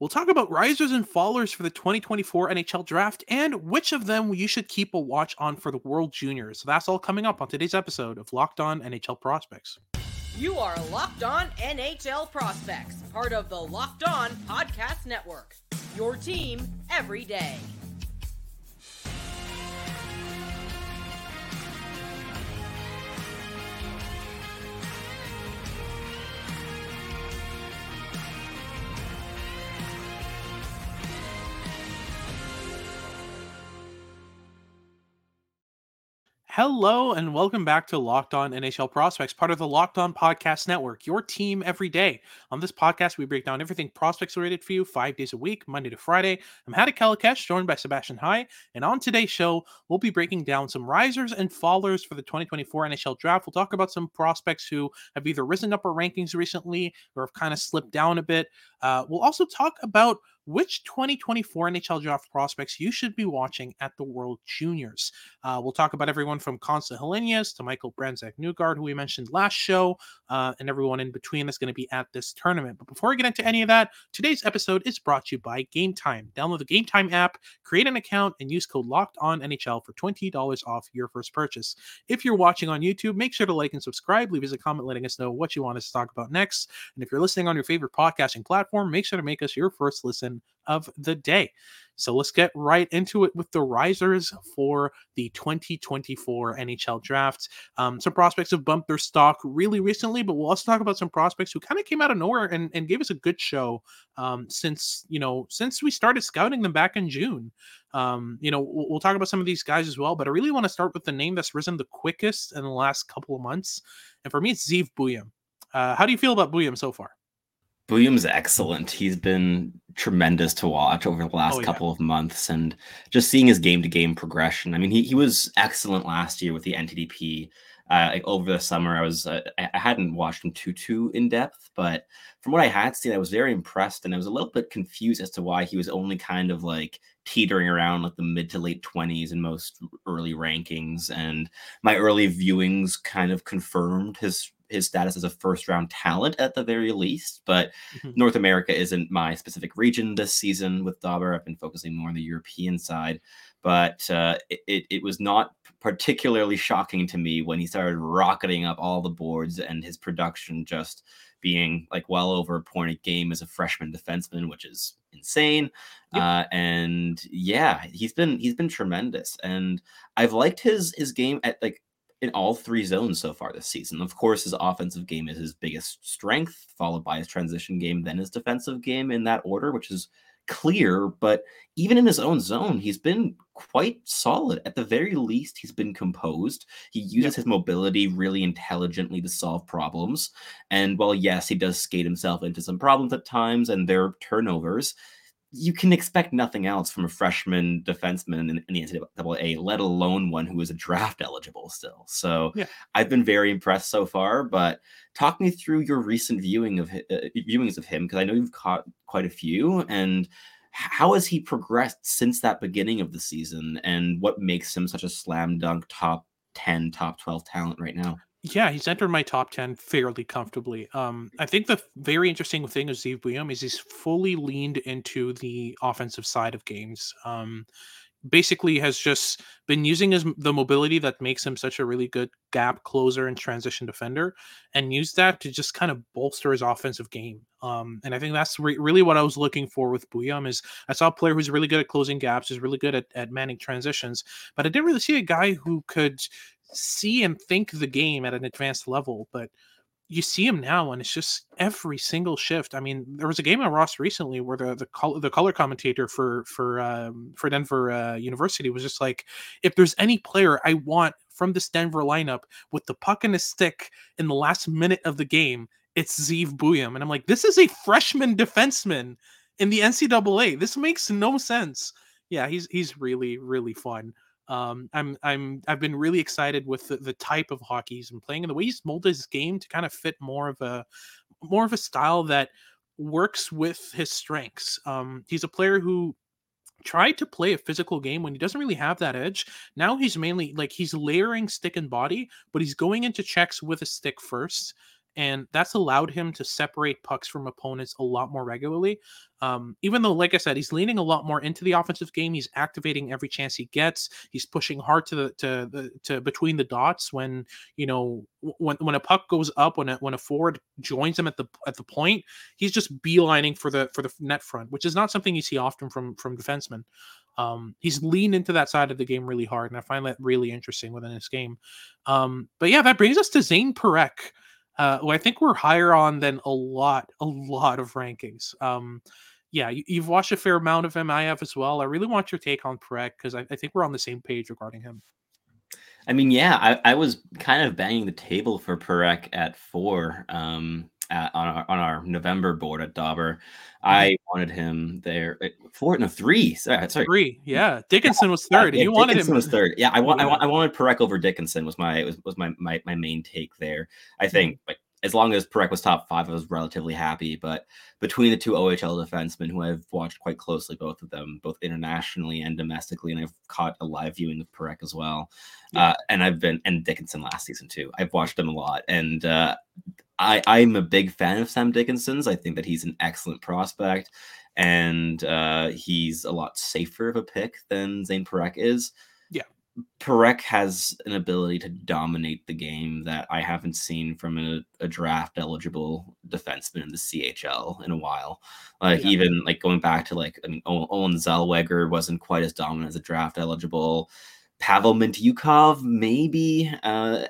We'll talk about risers and fallers for the 2024 NHL draft and which of them you should keep a watch on for the World Juniors. So that's all coming up on today's episode of Locked On NHL Prospects. You are Locked On NHL Prospects, part of the Locked On Podcast Network. Your team every day. Hello and welcome back to Locked On NHL Prospects, part of the Locked On Podcast Network, your team every day. On this podcast, we break down everything prospects related for you five days a week, Monday to Friday. I'm Hadi Kalakeche, joined by Sebastian High. And on today's show, we'll be breaking down some risers and fallers for the 2024 NHL Draft. We'll talk about some prospects who have either risen up our rankings recently or have kind of slipped down a bit. Uh, we'll also talk about which 2024 NHL draft prospects you should be watching at the World Juniors. Uh, we'll talk about everyone from Konsta Helenius to Michael Brandsegg-Nygård, who we mentioned last show, uh, and everyone in between that's going to be at this tournament. But before we get into any of that, today's episode is brought to you by Game Time. Download the Game Time app, create an account, and use code Locked On NHL for $20 off your first purchase. If you're watching on YouTube, make sure to like and subscribe. Leave us a comment letting us know what you want us to talk about next. And if you're listening on your favorite podcasting platform, make sure to make us your first listen of the day. So let's get right into it with the risers for the 2024 NHL draft. Um, some prospects have bumped their stock really recently, but we'll also talk about some prospects who kind of came out of nowhere and, and gave us a good show um, since you know since we started scouting them back in June. Um, you know, we'll, we'll, talk about some of these guys as well, but I really want to start with the name that's risen the quickest in the last couple of months, and for me, it's Zeev Buium. Uh, how do you feel about Buium so far? Buium's excellent. He's been tremendous to watch over the last oh, yeah. couple of months and just seeing his game to game progression. I mean, he, he was excellent last year with the NTDP. Uh, like over the summer, I was uh, I hadn't watched him too too in depth, but from what I had seen, I was very impressed, and I was a little bit confused as to why he was only kind of like teetering around like the mid to late twenties in most early rankings. And my early viewings kind of confirmed his his status as a first round talent at the very least. But mm-hmm. North America isn't my specific region this season with Dobber. I've been focusing more on the European side. But uh, it, it was not particularly shocking to me when he started rocketing up all the boards and his production just being like well over a point a game as a freshman defenseman, which is insane. Yep. Uh, and yeah, he's been he's been tremendous, and I've liked his his game at like in all three zones so far this season. Of course, his offensive game is his biggest strength, followed by his transition game, then his defensive game in that order, which is clear. But even in his own zone, he's been quite solid. At the very least, he's been composed. He uses his mobility really intelligently to solve problems. And while, yes, he does skate himself into some problems at times and there are turnovers, you can expect nothing else from a freshman defenseman in, in the NCAA, let alone one who is a draft eligible still. So yeah. I've been very impressed so far. But talk me through your recent viewing of uh, viewings of him because I know you've caught quite a few. And how has he progressed since that beginning of the season? And what makes him such a slam dunk top ten, top twelve talent right now? Yeah, he's entered my top 10 fairly comfortably. Um, I think the very interesting thing with Zeev Buium is he's fully leaned into the offensive side of games. Um, basically has just been using his the mobility that makes him such a really good gap closer and transition defender and use that to just kind of bolster his offensive game um, and i think that's re- really what i was looking for with Buium is i saw a player who's really good at closing gaps is really good at, at manning transitions but i didn't really see a guy who could see and think the game at an advanced level, but you see him now and it's just every single shift. I mean, there was a game on Ross recently where the the color, the color commentator for for um, for Denver uh, University was just like, if there's any player I want from this Denver lineup with the puck and a stick in the last minute of the game, it's Zeev Buium. And I'm like, this is a freshman defenseman in the NCAA. This makes no sense. Yeah, he's he's really really fun. Um, I'm I'm I've been really excited with the, the type of hockey he's been playing and the way he's molded his game to kind of fit more of a more of a style that works with his strengths. Um, he's a player who tried to play a physical game when he doesn't really have that edge. Now he's mainly like he's layering stick and body, but he's going into checks with a stick first and that's allowed him to separate pucks from opponents a lot more regularly. Um, even though, like I said, he's leaning a lot more into the offensive game. He's activating every chance he gets. He's pushing hard to the to the to between the dots when you know when when a puck goes up when a when a forward joins him at the at the point. He's just beelining for the for the net front, which is not something you see often from from defensemen. Um, he's leaned into that side of the game really hard, and I find that really interesting within his game. Um, but yeah, that brings us to Zayne Parekh uh, who I think we're higher on than a lot, a lot of rankings. Um, yeah, you, have watched a fair amount of him. I have as well. I really want your take on Parekh because I, I, think we're on the same page regarding him. I mean, yeah, I, I was kind of banging the table for Parekh at four. Um, at, on our on our November board at Dobber. Mm-hmm. I wanted him there eh, four no three. Sorry, sorry. three. Yeah, Dickinson was third. Yeah, you wanted Dickinson him was third. Yeah, I want I, want I wanted Parekh over Dickinson was my was, was my, my my main take there. I mm-hmm. think like as long as Parekh was top five, I was relatively happy. But between the two OHL defensemen, who I've watched quite closely, both of them, both internationally and domestically, and I've caught a live viewing of Parekh as well, yeah. uh, and I've been and Dickinson last season too. I've watched them a lot, and uh, I I'm a big fan of Sam Dickinson's. I think that he's an excellent prospect, and uh, he's a lot safer of a pick than Zayne Parekh is. Parekh has an ability to dominate the game that I haven't seen from a, a draft eligible defenseman in the CHL in a while. Like yeah. even like going back to like I mean, Olen Zellweger wasn't quite as dominant as a draft eligible. Pavel Mintyukov maybe uh,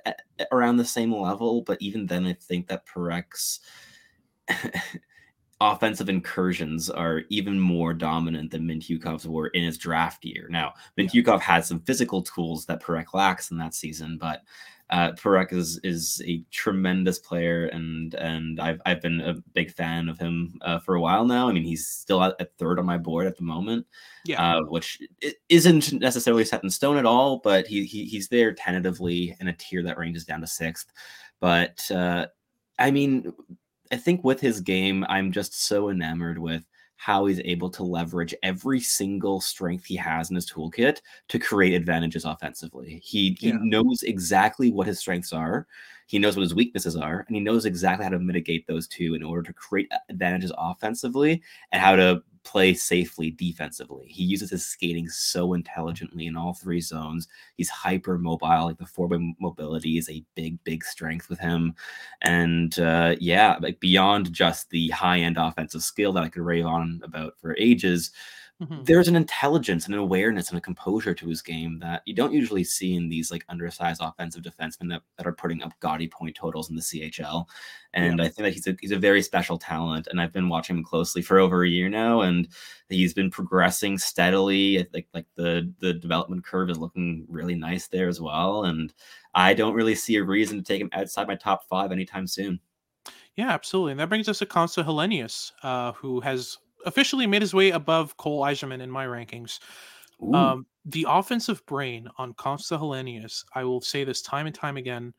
around the same level, but even then, I think that Parekh's offensive incursions are even more dominant than Mintyukov's were in his draft year. Now, Mintyukov yeah. had some physical tools that Parekh lacks in that season, but uh, Parekh is is a tremendous player, and and I've I've been a big fan of him uh, for a while now. I mean, he's still at, at, third on my board at the moment, yeah, uh, which isn't necessarily set in stone at all, but he, he he's there tentatively in a tier that ranges down to sixth. But uh, I mean, I think with his game, I'm just so enamored with how he's able to leverage every single strength he has in his toolkit to create advantages offensively. He he yeah. knows exactly what his strengths are. He knows what his weaknesses are, and he knows exactly how to mitigate those two in order to create advantages offensively and how to play safely defensively. He uses his skating so intelligently in all three zones. He's hyper mobile. Like the four-way mobility is a big, big strength with him. And uh, yeah, like beyond just the high-end offensive skill that I could rave on about for ages, Mm-hmm. There's an intelligence and an awareness and a composure to his game that you don't usually see in these like undersized offensive defensemen that, that are putting up gaudy point totals in the CHL. And yeah. I think that he's a he's a very special talent. And I've been watching him closely for over a year now, and he's been progressing steadily. I think like the the development curve is looking really nice there as well. And I don't really see a reason to take him outside my top five anytime soon. Yeah, absolutely. And that brings us to Konsta Helenius, uh, who has officially made his way above Cole Eiserman in my rankings. Um, the offensive brain on Konsta Helenius, I will say this time and time again,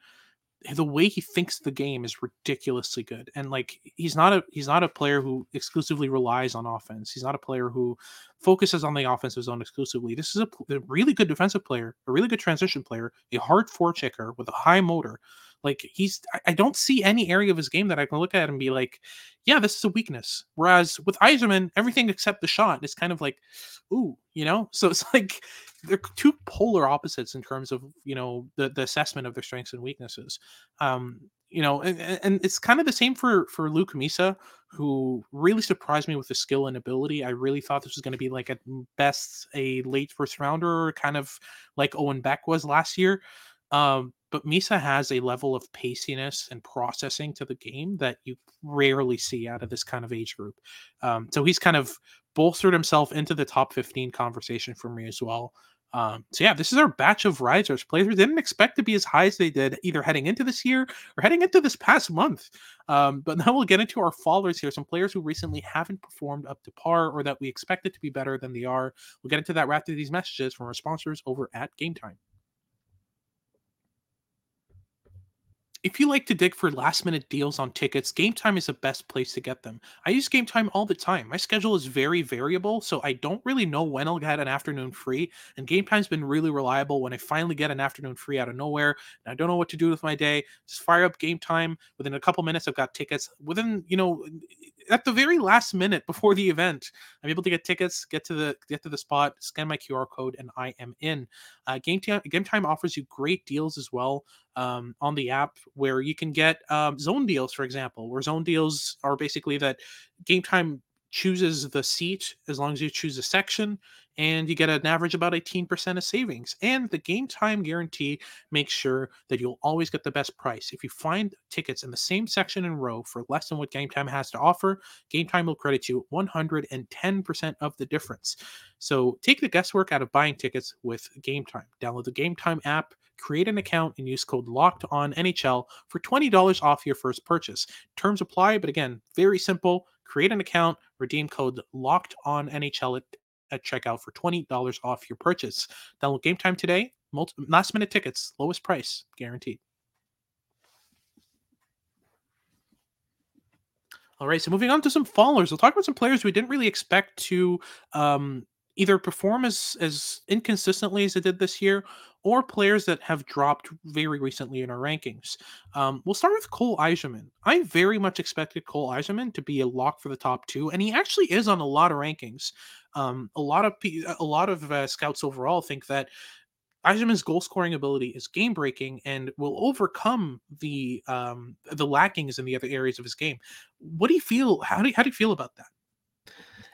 the way he thinks the game is ridiculously good. And like he's not a he's not a player who exclusively relies on offense. He's not a player who focuses on the offensive zone exclusively. This is a, a really good defensive player, a really good transition player, a hard forechecker with a high motor like he's, I don't see any area of his game that I can look at and be like, yeah, this is a weakness. Whereas with Eiserman, everything except the shot is kind of like, ooh, you know. So it's like they're two polar opposites in terms of you know the the assessment of their strengths and weaknesses. Um, you know, and, and it's kind of the same for for Luke Misa, who really surprised me with his skill and ability. I really thought this was going to be like at best a late first rounder, kind of like Owen Beck was last year. Um, but Misa has a level of paciness and processing to the game that you rarely see out of this kind of age group. Um, so he's kind of bolstered himself into the top 15 conversation for me as well. Um, so yeah, this is our batch of risers. Players didn't expect to be as high as they did, either heading into this year or heading into this past month. Um, but now we'll get into our followers here. Some players who recently haven't performed up to par or that we expected to be better than they are. We'll get into that right after these messages from our sponsors over at Game Time. If you like to dig for last minute deals on tickets, Game Time is the best place to get them. I use Game Time all the time. My schedule is very variable, so I don't really know when I'll get an afternoon free. And Game Time's been really reliable when I finally get an afternoon free out of nowhere and I don't know what to do with my day. Just fire up Game Time. Within a couple minutes, I've got tickets. Within, you know, at the very last minute before the event, I'm able to get tickets, get to the get to the spot, scan my QR code, and I am in. Uh, Game Time Game Time offers you great deals as well um, on the app, where you can get um, zone deals, for example, where zone deals are basically that Game Time chooses the seat as long as you choose a section and you get an average about 18% of savings and the game time guarantee makes sure that you'll always get the best price. If you find tickets in the same section and row for less than what game time has to offer game time will credit you 110% of the difference. So take the guesswork out of buying tickets with game time. Download the game time app create an account and use code locked on nhl for $20 off your first purchase. Terms apply but again very simple create an account, redeem code locked on NHL at, at checkout for $20 off your purchase. Download game time today. Multi- last minute tickets, lowest price guaranteed. All right, so moving on to some followers, we'll talk about some players we didn't really expect to um, either perform as as inconsistently as they did this year, or players that have dropped very recently in our rankings. Um, we'll start with Cole Eiserman. I very much expected Cole Eiserman to be a lock for the top two, and he actually is on a lot of rankings. Um, a lot of a lot of uh, scouts overall think that Eiserman's goal scoring ability is game breaking and will overcome the um, the lackings in the other areas of his game. What do you feel? How do you, how do you feel about that?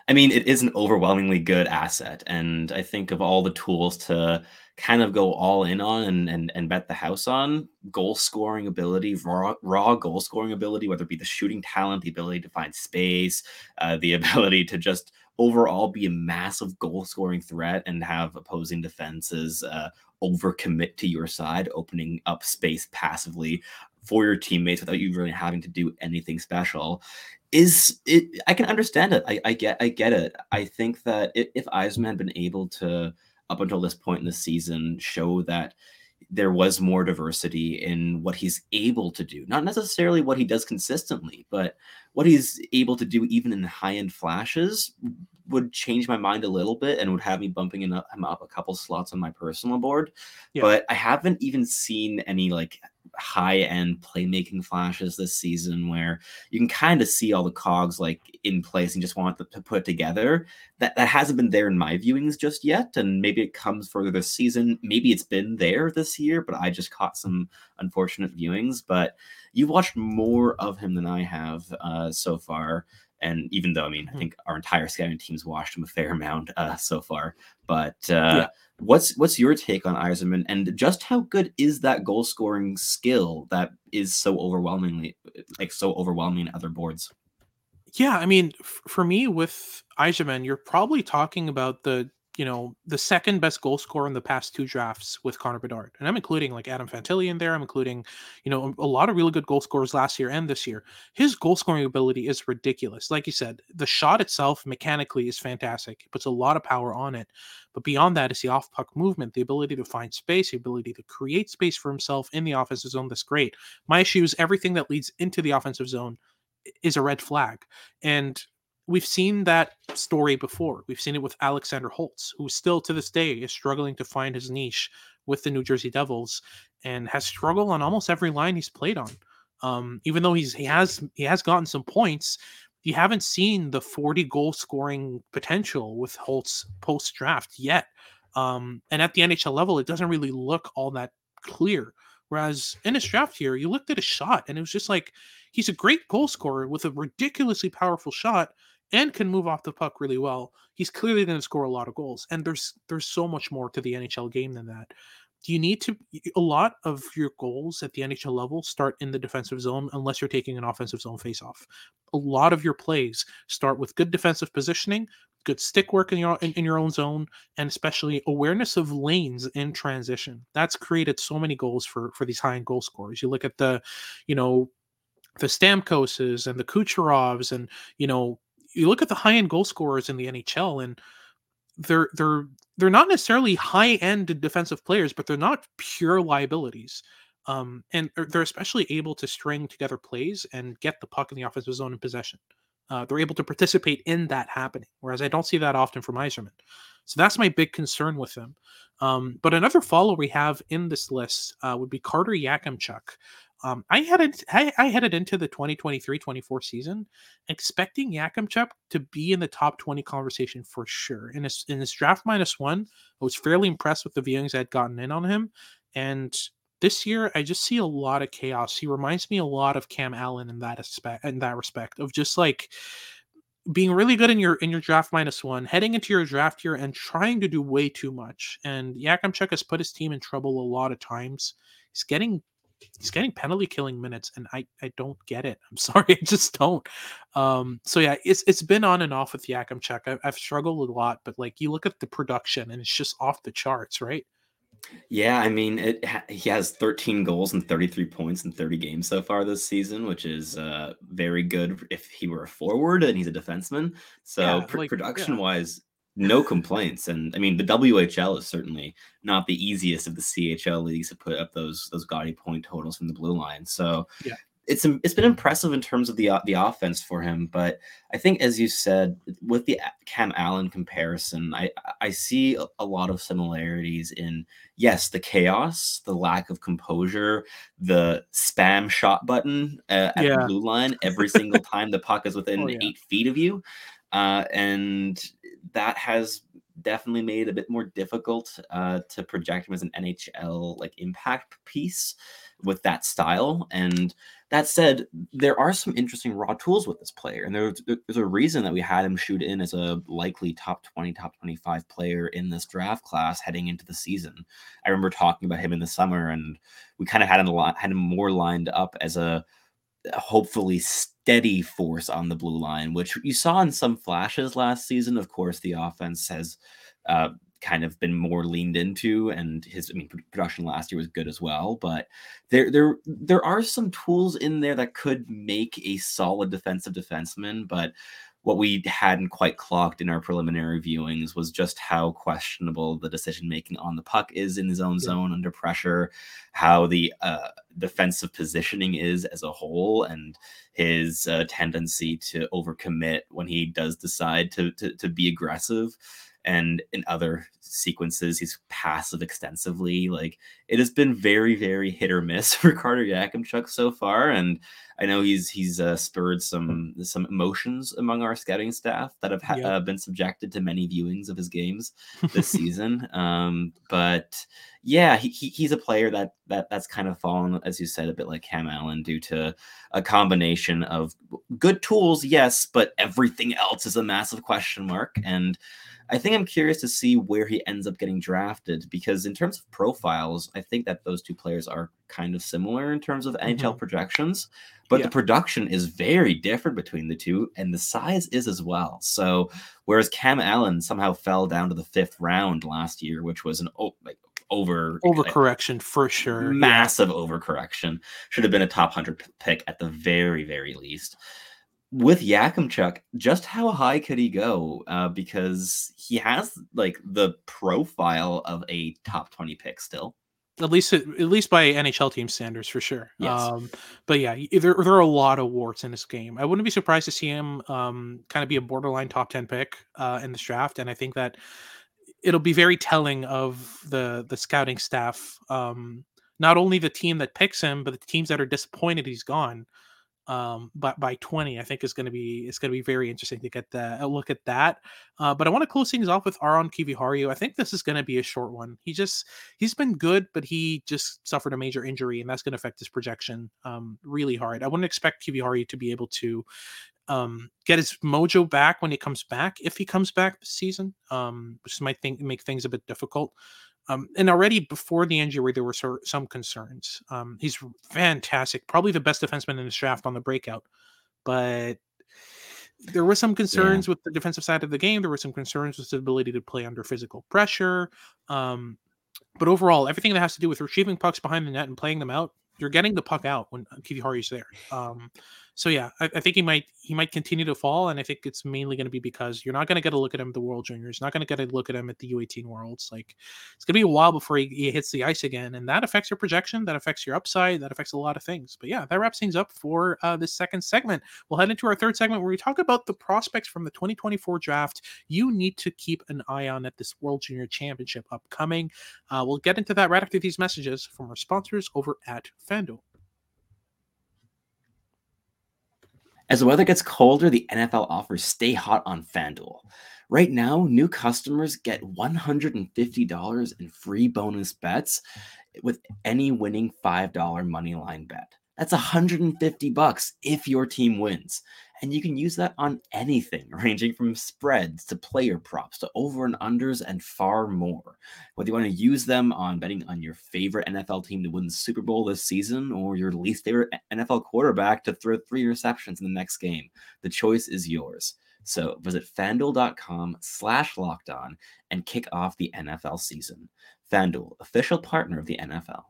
I mean, it is an overwhelmingly good asset, and I think of all the tools to kind of go all in on and and, and bet the house on goal scoring ability, raw raw goal scoring ability, whether it be the shooting talent, the ability to find space, uh, the ability to just overall be a massive goal scoring threat and have opposing defenses uh, overcommit to your side, opening up space passively for your teammates without you really having to do anything special is it i can understand it. I, I get i get it. I think that if, Eiserman had been able to up until this point in the season show that there was more diversity in what he's able to do not necessarily what he does consistently but what he's able to do even in high end flashes would change my mind a little bit and would have me bumping him up, a couple slots on my personal board yeah. but i haven't even seen any like high end playmaking flashes this season where you can kind of see all the cogs like in place and just want to put together. That that hasn't been there in my viewings just yet, and maybe it comes further this season. Maybe it's been there this year, but I just caught some unfortunate viewings. But you've watched more of him than I have uh, so far. And even though I mean, I hmm. think our entire scouting team's watched him a fair amount uh, so far, but uh, yeah. what's what's your take on Eiserman and just how good is that goal scoring skill that is so overwhelmingly like so overwhelming other boards? Yeah, I mean, f- for me with Eiserman, you're probably talking about the you know, the second best goal scorer in the past two drafts with Connor Bedard. And I'm including like Adam Fantilli in there. I'm including, you know, a lot of really good goal scorers last year and this year. His goal scoring ability is ridiculous. Like you said, the shot itself mechanically is fantastic. He puts a lot of power on it. But beyond that is the off puck movement, the ability to find space, the ability to create space for himself in the offensive zone. That's great. My issue is everything that leads into the offensive zone is a red flag. And we've seen that story before. We've seen it with Alexander Holtz, who still to this day is struggling to find his niche with the New Jersey Devils and has struggled on almost every line he's played on. Um, even though he's he has he has gotten some points, you haven't seen the 40 goal scoring potential with Holtz post draft yet. Um, and at the NHL level, it doesn't really look all that clear. Whereas in his draft year, you looked at his shot and it was just like he's a great goal scorer with a ridiculously powerful shot and can move off the puck really well, he's clearly going to score a lot of goals. And there's there's so much more to the NHL game than that. You need to a lot of your goals at the NHL level start in the defensive zone unless you're taking an offensive zone faceoff. A lot of your plays start with good defensive positioning, good stick work in your in, in your own zone, and especially awareness of lanes in transition. That's created so many goals for for these high end goal scorers. You look at the, you know, the Stamkoses and the Kucherovs and you know you look at the high end goal scorers in the NHL and they're they're they're not necessarily high end defensive players, but they're not pure liabilities. Um, and they're especially able to string together plays and get the puck in the offensive zone in possession. Uh, they're able to participate in that happening, whereas I don't see that often from Eiserman. So that's my big concern with him. Um, but another follower we have in this list uh, would be Carter Yakemchuk. Um, I headed I, I, headed into the 2023-24 season expecting Yakemchuk to be in the top 20 conversation for sure. In his in his draft minus one, I was fairly impressed with the viewings I'd gotten in on him. And this year I just see a lot of chaos. He reminds me a lot of Cam Allen in that aspect in that respect of just like being really good in your in your draft minus one, heading into your draft year and trying to do way too much. And Yakemchuk has put his team in trouble a lot of times. He's getting he's getting penalty killing minutes, and I I don't get it. I'm sorry, I just don't. Um, so yeah, it's it's been on and off with Yakemchuk. I, I've struggled a lot, but like you look at the production, and it's just off the charts, right? Yeah, I mean, it, he has 13 goals and 33 points in 30 games so far this season, which is uh, very good if he were a forward and he's a defenseman. So yeah, like, production yeah. wise, no complaints. And I mean, the WHL is certainly not the easiest of the CHL leagues to put up those those gaudy point totals from the blue line. So yeah it's it's been impressive in terms of the the offense for him, but I think as you said with the Cam Allen comparison, I I see a lot of similarities in yes the chaos, the lack of composure, the spam shot button uh, at yeah. the blue line every single time the puck is within oh, yeah. eight feet of you, uh, and that has definitely made it a bit more difficult uh, to project him as an NHL like impact piece with that style and that said, there are some interesting raw tools with this player, and there's there's a reason that we had him shoot in as a likely top 20, top 25 player in this draft class heading into the season. I remember talking about him in the summer, and we kind of had him had him more lined up as a hopefully steady force on the blue line, which you saw in some flashes last season. Of course, the offense has uh, kind of been more leaned into and his I mean production last year was good as well but there there there are some tools in there that could make a solid defensive defenseman but what we hadn't quite clocked in our preliminary viewings was just how questionable the decision making on the puck is in his own yeah. zone under pressure, how the uh, defensive positioning is as a whole, and his uh, tendency to overcommit when he does decide to, to, to be aggressive and in other sequences he's passive extensively like it has been very very hit or miss for carter yakemchuk so far and i know he's he's uh, spurred some some emotions among our scouting staff that have ha- uh, been subjected to many viewings of his games this season um but yeah he, he, he's a player that that that's kind of fallen as you said a bit like cam allen due to a combination of good tools yes but everything else is a massive question mark and I think I'm curious to see where he ends up getting drafted because in terms of profiles, I think that those two players are kind of similar in terms of NHL mm-hmm. projections, but yeah. the production is very different between the two and the size is as well. So whereas Cam Allen somehow fell down to the fifth round last year, which was an oh, like over overcorrection like, for sure, massive yeah. overcorrection, should have been a top hundred pick at the very very least with Yakemchuk, just how high could he go? Uh, because he has like the profile of a top 20 pick still. At least, at least by NHL team standards, for sure. Yes. Um, but yeah, there, there are a lot of warts in this game. I wouldn't be surprised to see him um, kind of be a borderline top ten pick uh, in this draft, and I think that it'll be very telling of the the scouting staff. Um, not only the team that picks him, but the teams that are disappointed he's gone um by, by 20 i think is going to be it's going to be very interesting to get that a look at that uh but i want to close things off with aron kiviharu i think this is going to be a short one. He just he's been good but he just suffered a major injury and that's going to affect his projection um really hard. I wouldn't expect kiviharu to be able to um get his mojo back when he comes back if he comes back this season um which might think make things a bit difficult um, and already before the injury, there were some concerns. Um, he's fantastic, probably the best defenseman in the draft on the breakout. But there were some concerns yeah. with the defensive side of the game. There were some concerns with his ability to play under physical pressure. Um, but overall, everything that has to do with retrieving pucks behind the net and playing them out, you're getting the puck out when Kiviharu is there. Um, so yeah, I, I, think he might he might continue to fall, and I think it's mainly going to be because you're not going to get a look at him at the World Juniors, not going to get a look at him at the U18 Worlds. Like it's going to be a while before he, he, hits the ice again, and that affects your projection, that affects your upside, that affects a lot of things. But yeah, that wraps things up for uh, this second segment. We'll head into our third segment where we talk about the prospects from the 2024 draft. You need to keep an eye on at this World Junior Championship upcoming. Uh, we'll get into that right after these messages from our sponsors over at FanDuel. As the weather gets colder, the NFL offers stay hot on FanDuel. Right now, new customers get $150 in free bonus bets with any winning $5 money line bet. That's 150 bucks if your team wins. And you can use that on anything, ranging from spreads to player props to over and unders and far more. Whether you want to use them on betting on your favorite NFL team to win the Super Bowl this season or your least favorite NFL quarterback to throw three receptions in the next game, the choice is yours. So visit fanduel.com slash locked on and kick off the NFL season. FanDuel, official partner of the NFL.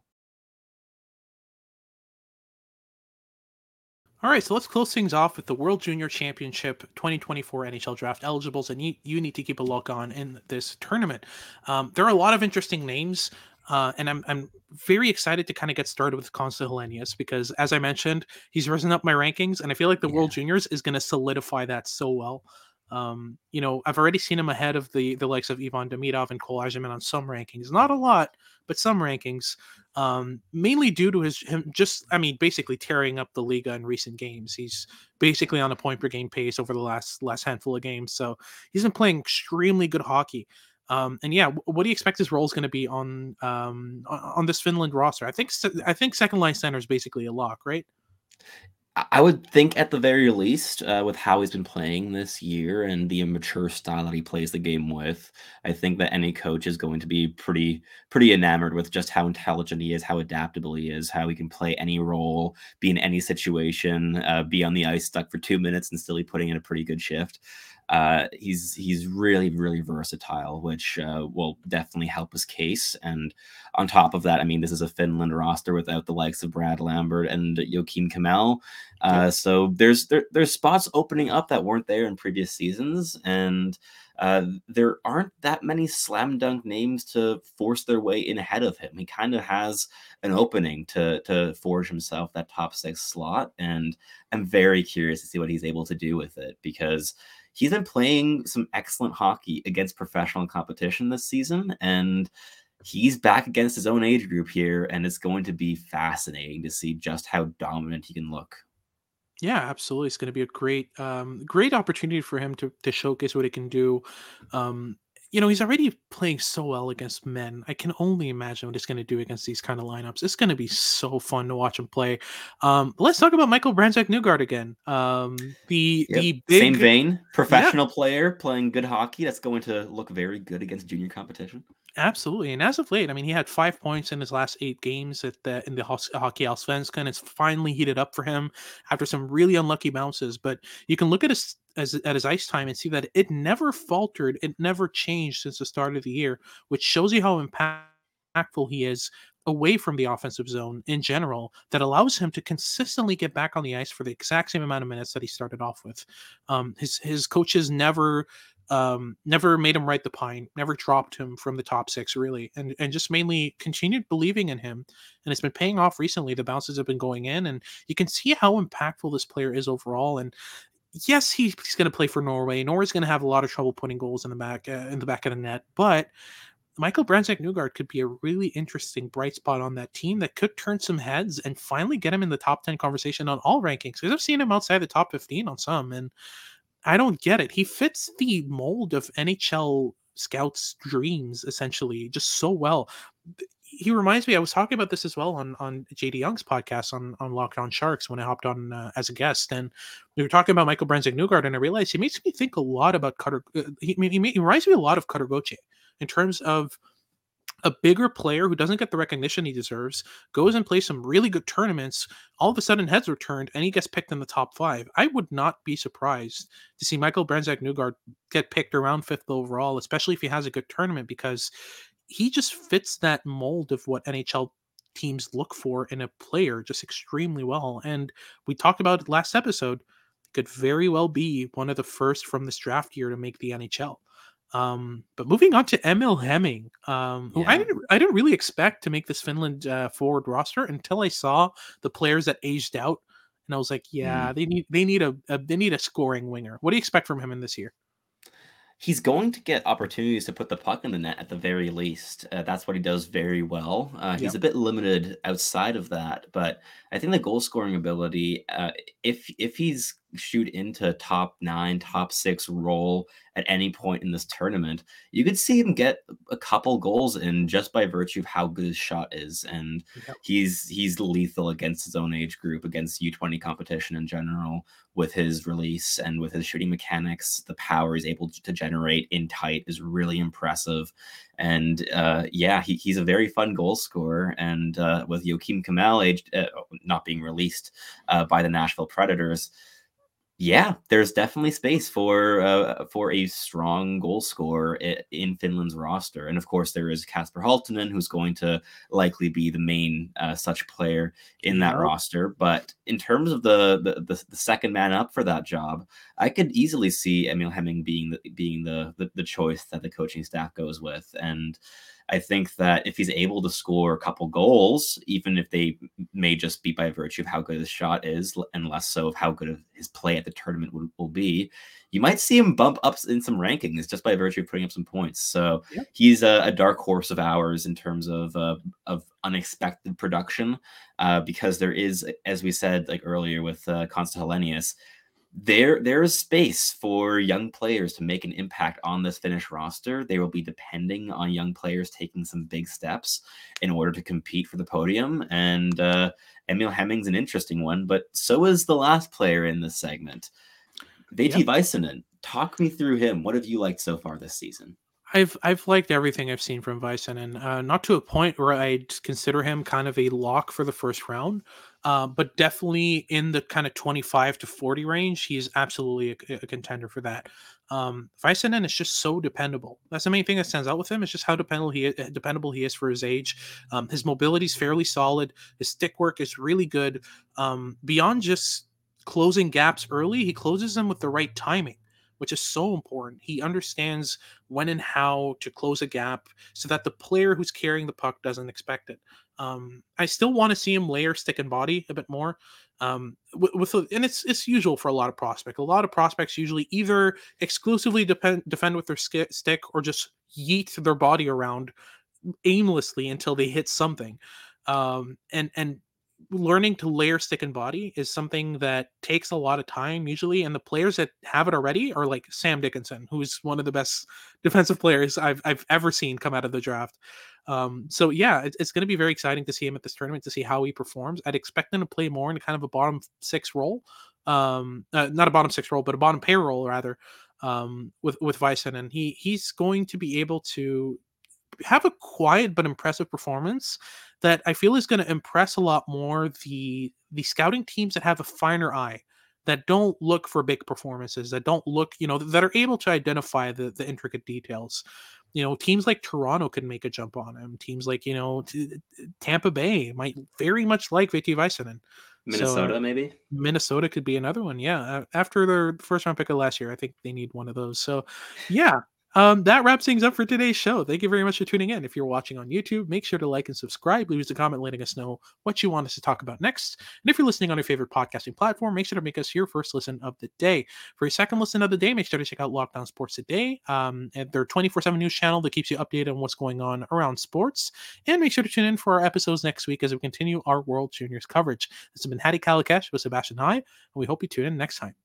All right, so let's close things off with the World Junior Championship 2024 NHL Draft eligibles, and you, you need to keep a look on in this tournament. Um, there are a lot of interesting names, uh, and I'm, I'm very excited to kind of get started with Konsta Helenius because, as I mentioned, he's risen up my rankings, and I feel like the yeah. World Juniors is going to solidify that so well. Um, you know, I've already seen him ahead of the the likes of Ivan Demidov and Cole Eiserman on some rankings. Not a lot, but some rankings. Um, mainly due to his him just I mean, basically tearing up the Liiga in recent games. He's basically on a point per game pace over the last last handful of games. So he's been playing extremely good hockey. Um, and yeah, what do you expect his role is going to be on um, on this Finland roster? I think I think second line center is basically a lock, right? I would think at the very least, uh, with how he's been playing this year and the immature style that he plays the game with, I think that any coach is going to be pretty pretty enamored with just how intelligent he is, how adaptable he is, how he can play any role, be in any situation, uh, be on the ice stuck for two minutes and still be putting in a pretty good shift uh, he's he's really really versatile, which uh, will definitely help his case. And on top of that, I mean, this is a Finland roster without the likes of Brad Lambert and Joakim Kemell. Uh, so there's there, there's spots opening up that weren't there in previous seasons, and uh, there aren't that many slam dunk names to force their way in ahead of him. He kind of has an opening to to forge himself that top six slot, and I'm very curious to see what he's able to do with it because he's been playing some excellent hockey against professional competition this season and he's back against his own age group here and it's going to be fascinating to see just how dominant he can look. Yeah absolutely. It's going to be a great um, great opportunity for him to to showcase what he can do um, you know, he's already playing so well against men. I can only imagine what he's going to do against these kind of lineups. It's going to be so fun to watch him play. Um, let's talk about Michael Brandsegg-Nygård again. Um, the yep. the big, same vein, professional yeah. player playing good hockey. That's going to look very good against junior competition. Absolutely, and as of late, I mean, he had five points in his last eight games at the in the Hockey Allsvenskan. It's finally heated up for him after some really unlucky bounces. But you can look at his as, at his ice time and see that it never faltered, it never changed since the start of the year, which shows you how impactful he is away from the offensive zone in general that allows him to consistently get back on the ice for the exact same amount of minutes that he started off with. Um, his his coaches never um, never made him write the pine, never dropped him from the top six really, and and just mainly continued believing in him, and it's been paying off recently. The bounces have been going in, and you can see how impactful this player is overall. And yes, he's going to play for Norway. Norway's going to have a lot of trouble putting goals in the back uh, in the back of the net, but Michael Brandsegg-Nygård could be a really interesting bright spot on that team that could turn some heads and finally get him in the top 10 conversation on all rankings. Because I've seen him outside the top 15 on some, and I don't get it. He fits the mold of NHL scouts' dreams essentially just so well he reminds me. I was talking about this as well on on JD Young's podcast on on Locked On Sharks when I hopped on uh, as a guest, and we were talking about Michael Brandsegg-Nygård, and I realized he makes me think a lot about Cutter. Uh, he, he, he reminds me a lot of Cutter Gauthier in terms of a bigger player who doesn't get the recognition he deserves goes and plays some really good tournaments. All of a sudden, heads are turned, and he gets picked in the top five. I would not be surprised to see Michael Brandsegg-Nygård get picked around fifth overall, especially if he has a good tournament, because he just fits that mold of what NHL teams look for in a player just extremely well. And we talked about it last episode. Could very well be one of the first from this draft year to make the NHL. Um, but moving on to Emil Hemming, um, who I didn't I didn't really expect to make this Finland uh, forward roster until I saw the players that aged out, and I was like, yeah, mm. they need they need a, a they need a scoring winger. What do you expect from him in this year? he's going to get opportunities to put the puck in the net at the very least. Uh, that's what he does very well. Uh, he's yep. a bit limited outside of that, but I think the goal scoring ability, uh, if if he's shoot into top nine, top six role at any point in this tournament, you could see him get a couple goals in just by virtue of how good his shot is. And yep. he's he's lethal against his own age group, against U20 competition in general, with his release and with his shooting mechanics. The power he's able to generate in tight is really impressive. And uh, yeah, he, he's a very fun goal scorer. And uh, with Joakim Kemell aged, uh, not being released uh, by the Nashville Predators, yeah, there's definitely space for uh, for a strong goal scorer in Finland's roster, and of course there is Kasper Halttunen, who's going to likely be the main uh, such player in that roster. But in terms of the, the, the the second man up for that job, I could easily see Emil Hemming being the being the, the the choice that the coaching staff goes with, and I think that if he's able to score a couple goals, even if they may just be by virtue of how good his shot is and less so of how good his play at the tournament will, will be, you might see him bump up in some rankings just by virtue of putting up some points. So yeah. he's a, a, dark horse of ours in terms of uh, of unexpected production, uh, because there is, as we said like earlier with uh, Konsta Helenius, there there is space for young players to make an impact on this Finnish roster. They will be depending on young players taking some big steps in order to compete for the podium. And uh, Emil Hemming's an interesting one, but so is the last player in this segment, Veeti yep. Väisänen. Talk me through him. What have you liked so far this season? I've I've liked everything I've seen from Väisänen, uh, not to a point where I'd consider him kind of a lock for the first round, uh, but definitely in the kind of 25 to 40 range, he's absolutely a, a contender for that. Um, Väisänen is just so dependable. That's the main thing that stands out with him. Is just how dependable he is, dependable he is for his age. Um, his mobility is fairly solid. His stick work is really good. Um, beyond just closing gaps early, he closes them with the right timing which is so important. He understands when and how to close a gap so that the player who's carrying the puck doesn't expect it. Um, I still want to see him layer stick and body a bit more. Um, with, with and it's it's usual for a lot of prospects. A lot of prospects usually either exclusively depend, defend with their sk- stick or just yeet their body around aimlessly until they hit something. Um, and and learning to layer stick and body is something that takes a lot of time usually and the players that have it already are like sam dickinson who's one of the best defensive players i've, I've ever seen come out of the draft um, so yeah it, it's going to be very exciting to see him at this tournament to see how he performs. I'd expect him to play more in kind of a bottom six role um, uh, not a bottom six role but a bottom pair role rather um, with with Väisänen, and he he's going to be able to have a quiet but impressive performance that I feel is going to impress a lot more the the scouting teams that have a finer eye that don't look for big performances that don't look you know that are able to identify the the intricate details you know teams like toronto can make a jump on him teams like you know t- tampa bay might very much like Veeti Väisänen. minnesota so, maybe minnesota could be another one yeah after their first round pick of last year i think they need one of those so yeah um, that wraps things up for today's show. Thank you very much for tuning in. If you're watching on YouTube, make sure to like and subscribe. Leave us a comment letting us know what you want us to talk about next. And if you're listening on your favorite podcasting platform, make sure to make us your first listen of the day. For your second listen of the day, make sure to check out Locked On Sports Today, um, and their 24 7 news channel that keeps you updated on what's going on around sports. And make sure to tune in for our episodes next week as we continue our World Juniors coverage. This has been Hadi Kalakeche with Sebastian High, and we hope you tune in next time.